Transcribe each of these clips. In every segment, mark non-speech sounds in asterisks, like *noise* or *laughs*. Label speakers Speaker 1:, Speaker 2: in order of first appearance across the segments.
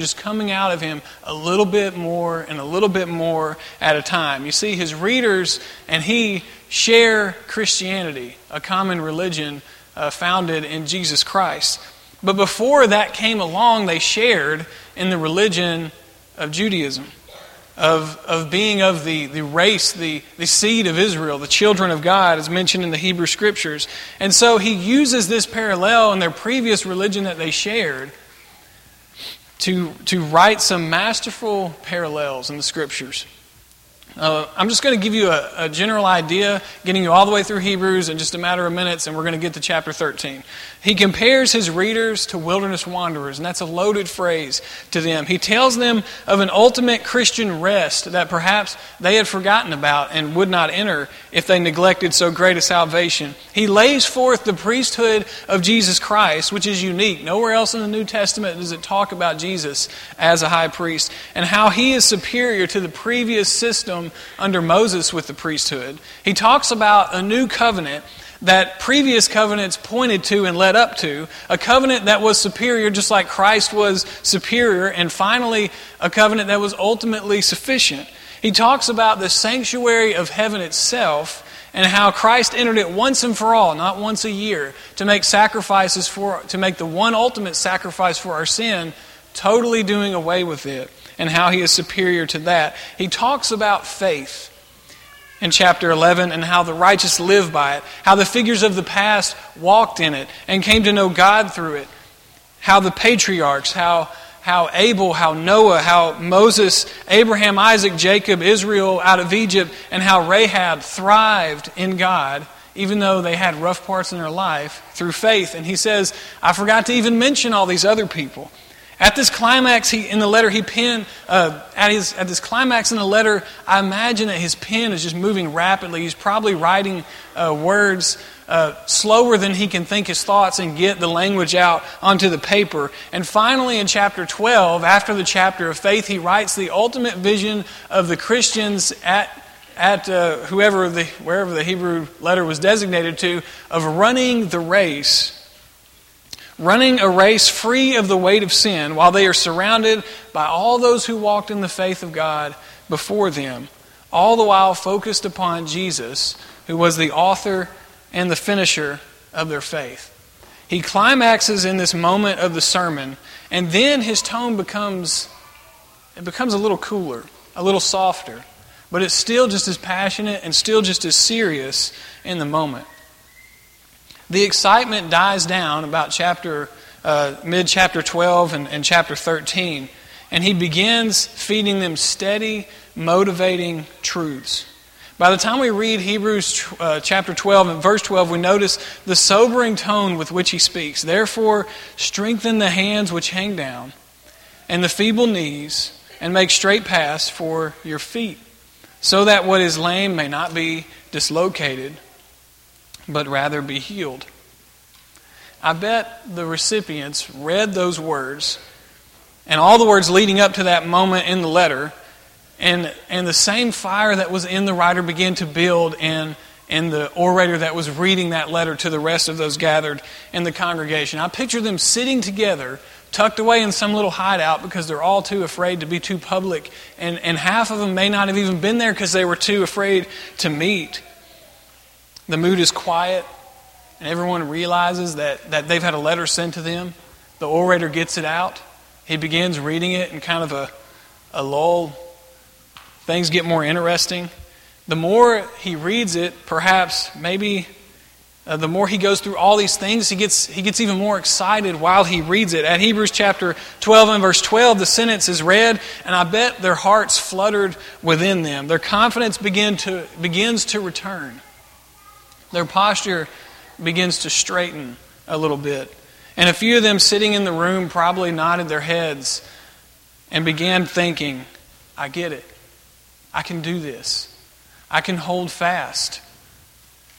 Speaker 1: just coming out of him a little bit more and a little bit more at a time. You see, his readers and he share Christianity, a common religion uh, founded in Jesus Christ. But before that came along, they shared in the religion of Judaism, of, of being of the, the race, the, the seed of Israel, the children of God, as mentioned in the Hebrew Scriptures. And so he uses this parallel in their previous religion that they shared to, to write some masterful parallels in the Scriptures. Uh, I'm just going to give you a, a, general idea, getting you all the way through Hebrews in just a matter of minutes, and we're going to get to chapter 13. He compares his readers to wilderness wanderers, and that's a loaded phrase to them. He tells them of an ultimate Christian rest that perhaps they had forgotten about and would not enter if they neglected so great a salvation. He lays forth the priesthood of Jesus Christ, which is unique. Nowhere else in the New Testament does it talk about Jesus as a high priest, and how he is superior to the previous system under Moses with the priesthood. He talks about a new covenant that previous covenants pointed to and led up to, a covenant that was superior, just like Christ was superior, and finally, a covenant that was ultimately sufficient. He talks about the sanctuary of heaven itself and how Christ entered it once and for all, not once a year, to make sacrifices for, to make the one ultimate sacrifice for our sin, totally doing away with it and how he is superior to that. He talks about faith in chapter 11 and how the righteous live by it, how the figures of the past walked in it and came to know God through it, how the patriarchs, how how Abel, how Noah, how Moses, Abraham, Isaac, Jacob, Israel out of Egypt, and how Rahab thrived in God, even though they had rough parts in their life, through faith. And he says, I forgot to even mention all these other people. At this climax he, in the letter he penned, uh, at, his, at this climax in the letter, I imagine that his pen is just moving rapidly. He's probably writing uh, words uh, slower than he can think his thoughts and get the language out onto the paper. And finally, in chapter 12, after the chapter of faith, he writes the ultimate vision of the Christians at at uh, whoever the wherever the Hebrew letter was designated to of running the race running a race free of the weight of sin while they are surrounded by all those who walked in the faith of God before them, all the while focused upon Jesus, who was the author and the finisher of their faith. He climaxes in this moment of the sermon, and then his tone becomes it becomes a little cooler, a little softer, but it's still just as passionate and still just as serious in the moment the excitement dies down about chapter uh, mid chapter 12 and, and chapter 13 and he begins feeding them steady motivating truths. By the time we read hebrews uh, chapter 12 and verse 12 we notice the sobering tone with which he speaks. Therefore strengthen the hands which hang down and the feeble knees and make straight paths for your feet so that what is lame may not be dislocated but rather be healed. I bet the recipients read those words and all the words leading up to that moment in the letter, and, and the same fire that was in the writer began to build in, in the orator that was reading that letter to the rest of those gathered in the congregation. I picture them sitting together, tucked away in some little hideout because they're all too afraid to be too public, and, and half of them may not have even been there because they were too afraid to meet. The mood is quiet, and everyone realizes that, that they've had a letter sent to them. The orator gets it out. He begins reading it in kind of a, a lull. Things get more interesting. The more he reads it, perhaps, maybe uh, the more he goes through all these things, he gets, he gets even more excited while he reads it. At Hebrews chapter 12 and verse 12, the sentence is read, and I bet their hearts fluttered within them. Their confidence begin to, begins to return their posture begins to straighten a little bit. And a few of them sitting in the room probably nodded their heads and began thinking, I get it. I can do this. I can hold fast.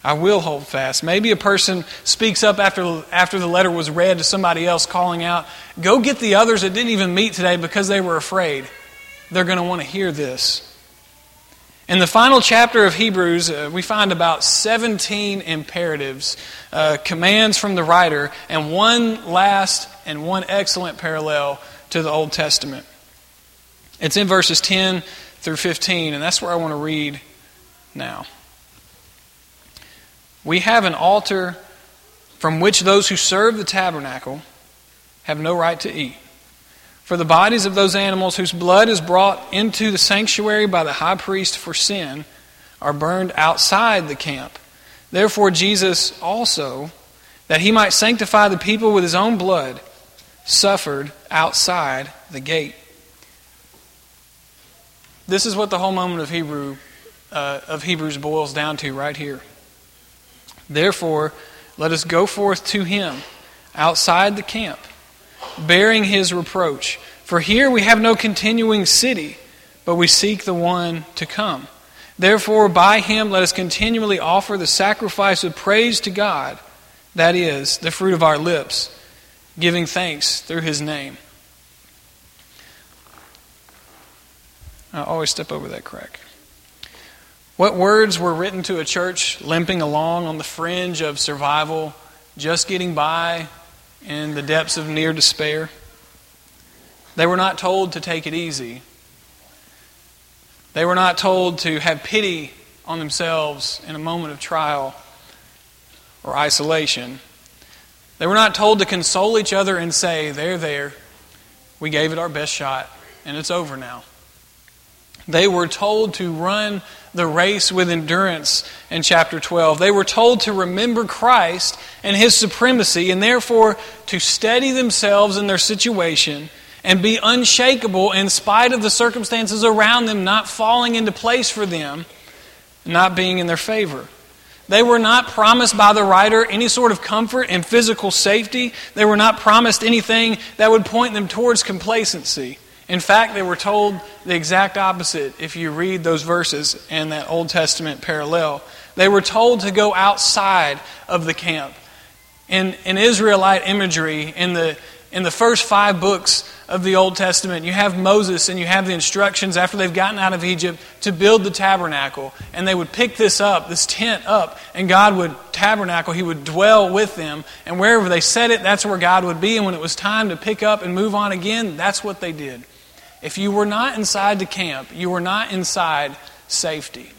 Speaker 1: I will hold fast. Maybe a person speaks up after, after the letter was read to somebody else, calling out, Go get the others that didn't even meet today because they were afraid. They're going to want to hear this. In the final chapter of Hebrews, uh, we find about 17 imperatives, uh, commands from the writer, and one last and one excellent parallel to the Old Testament. It's in verses 10 through 15, and that's where I want to read now. We have an altar from which those who serve the tabernacle have no right to eat. For the bodies of those animals whose blood is brought into the sanctuary by the high priest for sin are burned outside the camp. Therefore, Jesus also, that he might sanctify the people with his own blood, suffered outside the gate. This is what the whole moment of Hebrew uh, of Hebrews boils down to right here. Therefore, let us go forth to him outside the camp, bearing his reproach. For here we have no continuing city, but we seek the one to come. Therefore, by him let us continually offer the sacrifice of praise to God, that is, the fruit of our lips, giving thanks through his name. I always step over that crack. What words were written to a church limping along on the fringe of survival, just getting by in the depths of near despair? They were not told to take it easy. They were not told to have pity on themselves in a moment of trial or isolation. They were not told to console each other and say, There, there, we gave it our best shot, and it's over now. They were told to run the race with endurance in chapter 12. They were told to remember Christ and his supremacy and therefore to steady themselves in their situation and be unshakable in spite of the circumstances around them not falling into place for them, not being in their favor. They were not promised by the writer any sort of comfort and physical safety. They were not promised anything that would point them towards complacency. In fact, they were told the exact opposite if you read those verses and that Old Testament parallel. They were told to go outside of the camp. In, in Israelite imagery, in the, in the first five books of the Old Testament, you have Moses and you have the instructions after they've gotten out of Egypt to build the tabernacle. And they would pick this up, this tent up, and God would tabernacle, He would dwell with them. And wherever they set it, that's where God would be. And when it was time to pick up and move on again, that's what they did. If you were not inside the camp, you were not inside safety.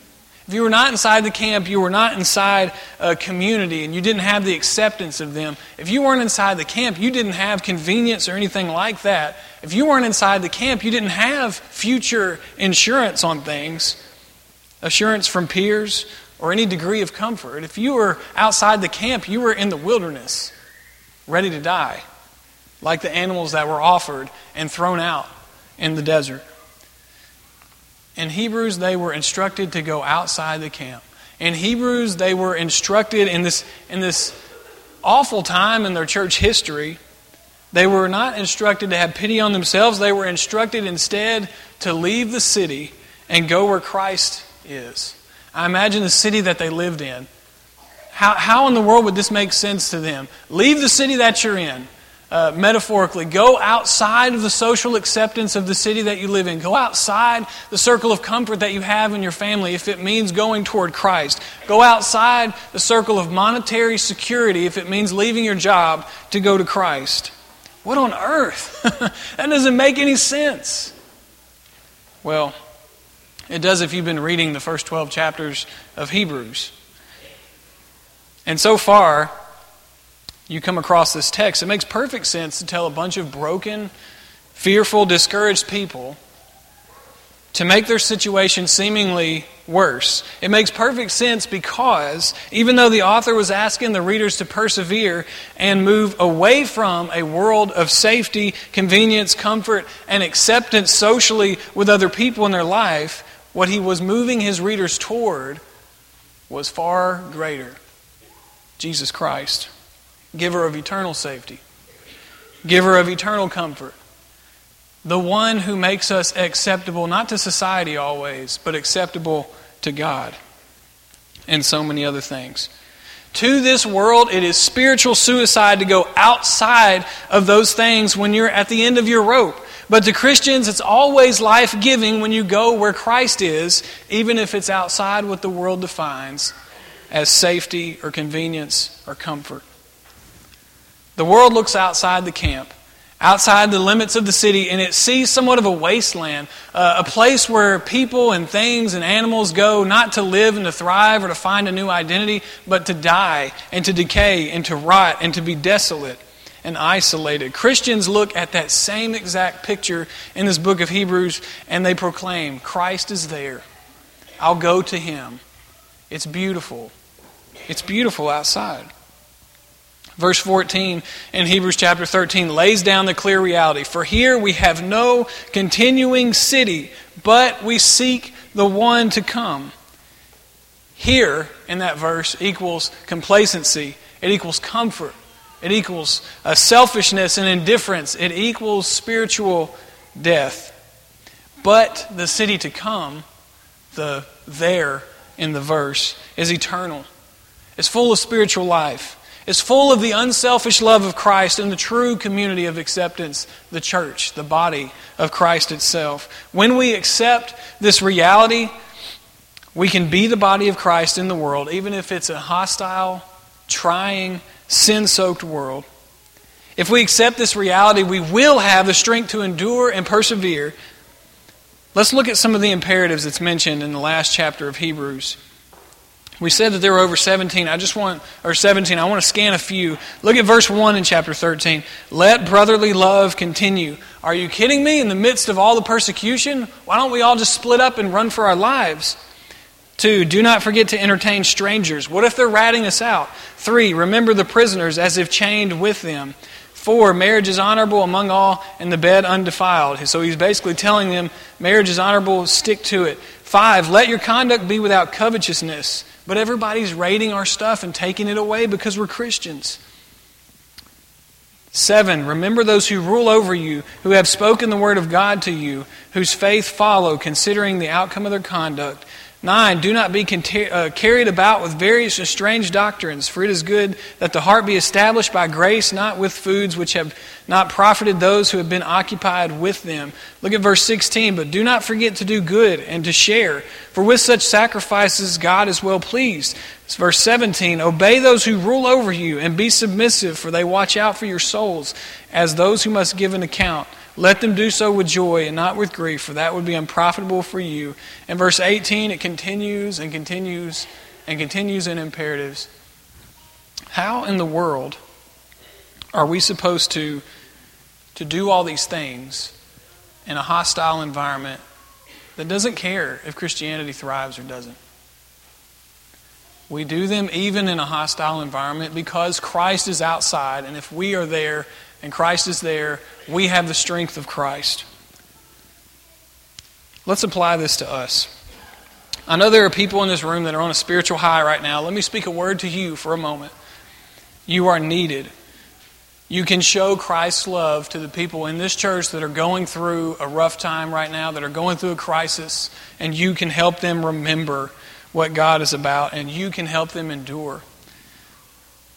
Speaker 1: If you were not inside the camp, you were not inside a community and you didn't have the acceptance of them. If you weren't inside the camp, you didn't have convenience or anything like that. If you weren't inside the camp, you didn't have future insurance on things, assurance from peers, or any degree of comfort. If you were outside the camp, you were in the wilderness, ready to die, like the animals that were offered and thrown out in the desert. In Hebrews, they were instructed to go outside the camp. In Hebrews, they were instructed in this, in this awful time in their church history. They were not instructed to have pity on themselves. They were instructed instead to leave the city and go where Christ is. I imagine the city that they lived in. How, how in the world would this make sense to them? Leave the city that you're in uh, metaphorically, go outside of the social acceptance of the city that you live in. Go outside the circle of comfort that you have in your family if it means going toward Christ. Go outside the circle of monetary security if it means leaving your job to go to Christ. What on earth? *laughs* that doesn't make any sense. Well, it does if you've been reading the first 12 chapters of Hebrews. And so far, you come across this text, it makes perfect sense to tell a bunch of broken, fearful, discouraged people to make their situation seemingly worse. It makes perfect sense because even though the author was asking the readers to persevere and move away from a world of safety, convenience, comfort, and acceptance socially with other people in their life, what he was moving his readers toward was far greater Jesus Christ giver of eternal safety, giver of eternal comfort, the one who makes us acceptable not to society always, but acceptable to God, and so many other things. To this world, it is spiritual suicide to go outside of those things when you're at the end of your rope. But to Christians, it's always life giving when you go where Christ is, even if it's outside what the world defines as safety or convenience or comfort. The world looks outside the camp, outside the limits of the city, and it sees somewhat of a wasteland, uh, a place where people and things and animals go not to live and to thrive or to find a new identity, but to die and to decay and to rot and to be desolate and isolated. Christians look at that same exact picture in this book of Hebrews and they proclaim, Christ is there. I'll go to him. It's beautiful. It's beautiful outside. Verse 14 in Hebrews chapter 13 lays down the clear reality. For here we have no continuing city, but we seek the one to come. Here, in that verse, equals complacency, it equals comfort, it equals uh, selfishness and indifference, it equals spiritual death. But the city to come, the there in the verse, is eternal. It's full of spiritual life is full of the unselfish love of Christ and the true community of acceptance, the church, the body of Christ itself. When we accept this reality, we can be the body of Christ in the world, even if it's a hostile, trying, sin soaked world. If we accept this reality, we will have the strength to endure and persevere. Let's look at some of the imperatives that's mentioned in the last chapter of Hebrews. We said that there were over 17. I just want, or 17, I want to scan a few. Look at verse 1 in chapter 13. Let brotherly love continue. Are you kidding me? In the midst of all the persecution, why don't we all just split up and run for our lives? Two, do not forget to entertain strangers. What if they're ratting us out? Three, remember the prisoners as if chained with them. Four, marriage is honorable among all, and the bed undefiled. So he's basically telling them marriage is honorable, stick to it. Five, let your conduct be without covetousness. But everybody's raiding our stuff and taking it away because we're Christians. Seven, remember those who rule over you, who have spoken the word of God to you, whose faith follow, considering the outcome of their conduct. Nine, do not be uh, carried about with various and strange doctrines, for it is good that the heart be established by grace, not with foods which have not profited those who have been occupied with them. Look at verse 16. But do not forget to do good and to share, for with such sacrifices God is well pleased. It's verse 17. Obey those who rule over you and be submissive, for they watch out for your souls as those who must give an account. Let them do so with joy and not with grief, for that would be unprofitable for you. In verse 18, it continues and continues and continues in imperatives. How in the world are we supposed to, to do all these things in a hostile environment that doesn't care if Christianity thrives or doesn't? We do them even in a hostile environment because Christ is outside, and if we are there, and Christ is there, we have the strength of Christ. Let's apply this to us. I know there are people in this room that are on a spiritual high right now. Let me speak a word to you for a moment. You are needed. You can show Christ's love to the people in this church that are going through a rough time right now, that are going through a crisis, and you can help them remember what God is about, and you can help them endure.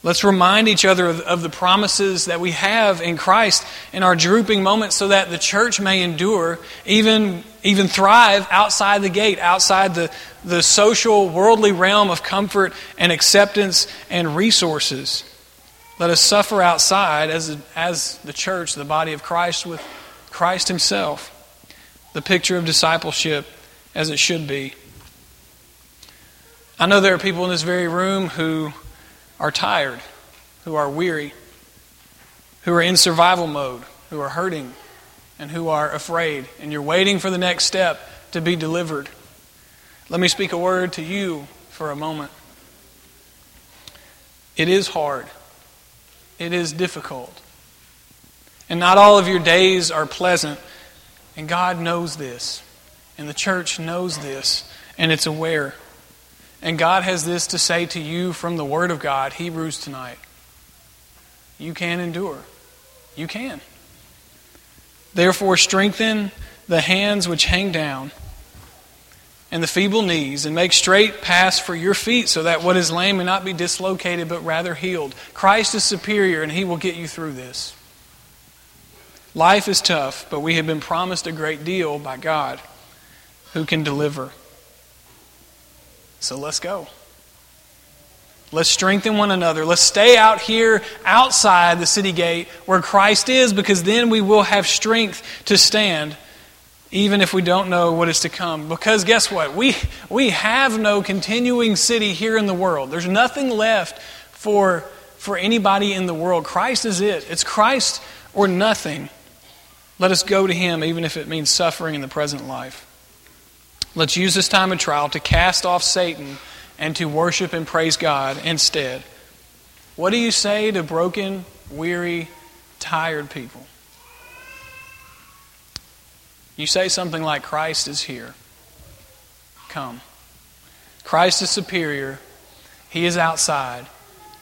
Speaker 1: Let's remind each other of, of, the promises that we have in Christ in our drooping moments so that the church may endure, even, even thrive outside the gate, outside the, the social, worldly realm of comfort and acceptance and resources. Let us suffer outside as, as the church, the body of Christ, with Christ Himself, the picture of discipleship as it should be. I know there are people in this very room who are tired, who are weary, who are in survival mode, who are hurting, and who are afraid, and you're waiting for the next step to be delivered. Let me speak a word to you for a moment. It is hard. It is difficult. And not all of your days are pleasant. And God knows this. And the church knows this. And it's aware. And God has this to say to you from the Word of God, Hebrews tonight. You can endure. You can. Therefore, strengthen the hands which hang down and the feeble knees, and make straight paths for your feet, so that what is lame may not be dislocated, but rather healed. Christ is superior, and He will get you through this. Life is tough, but we have been promised a great deal by God who can deliver. So let's go. Let's strengthen one another. Let's stay out here outside the city gate where Christ is, because then we will have strength to stand, even if we don't know what is to come. Because guess what? We, we have no continuing city here in the world. There's nothing left for, for anybody in the world. Christ is it. It's Christ or nothing. Let us go to Him, even if it means suffering in the present life. Let's use this time of trial to cast off Satan and to worship and praise God instead. What do you say to broken, weary, tired people? You say something like, Christ is here. Come. Christ is superior. He is outside.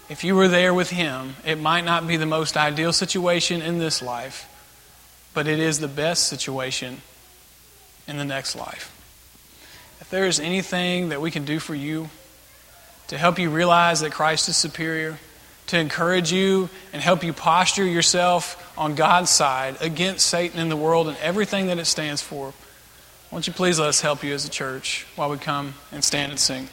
Speaker 1: If you were there with Him, it might not be the most ideal situation in this life, but it is the best situation in the next life. There is anything that we can do for you, to help you realize that Christ is superior, to encourage you and help you posture yourself on God's side against Satan in the world and everything that it stands for. Won't you please let us help you as a church while we come and stand and sing?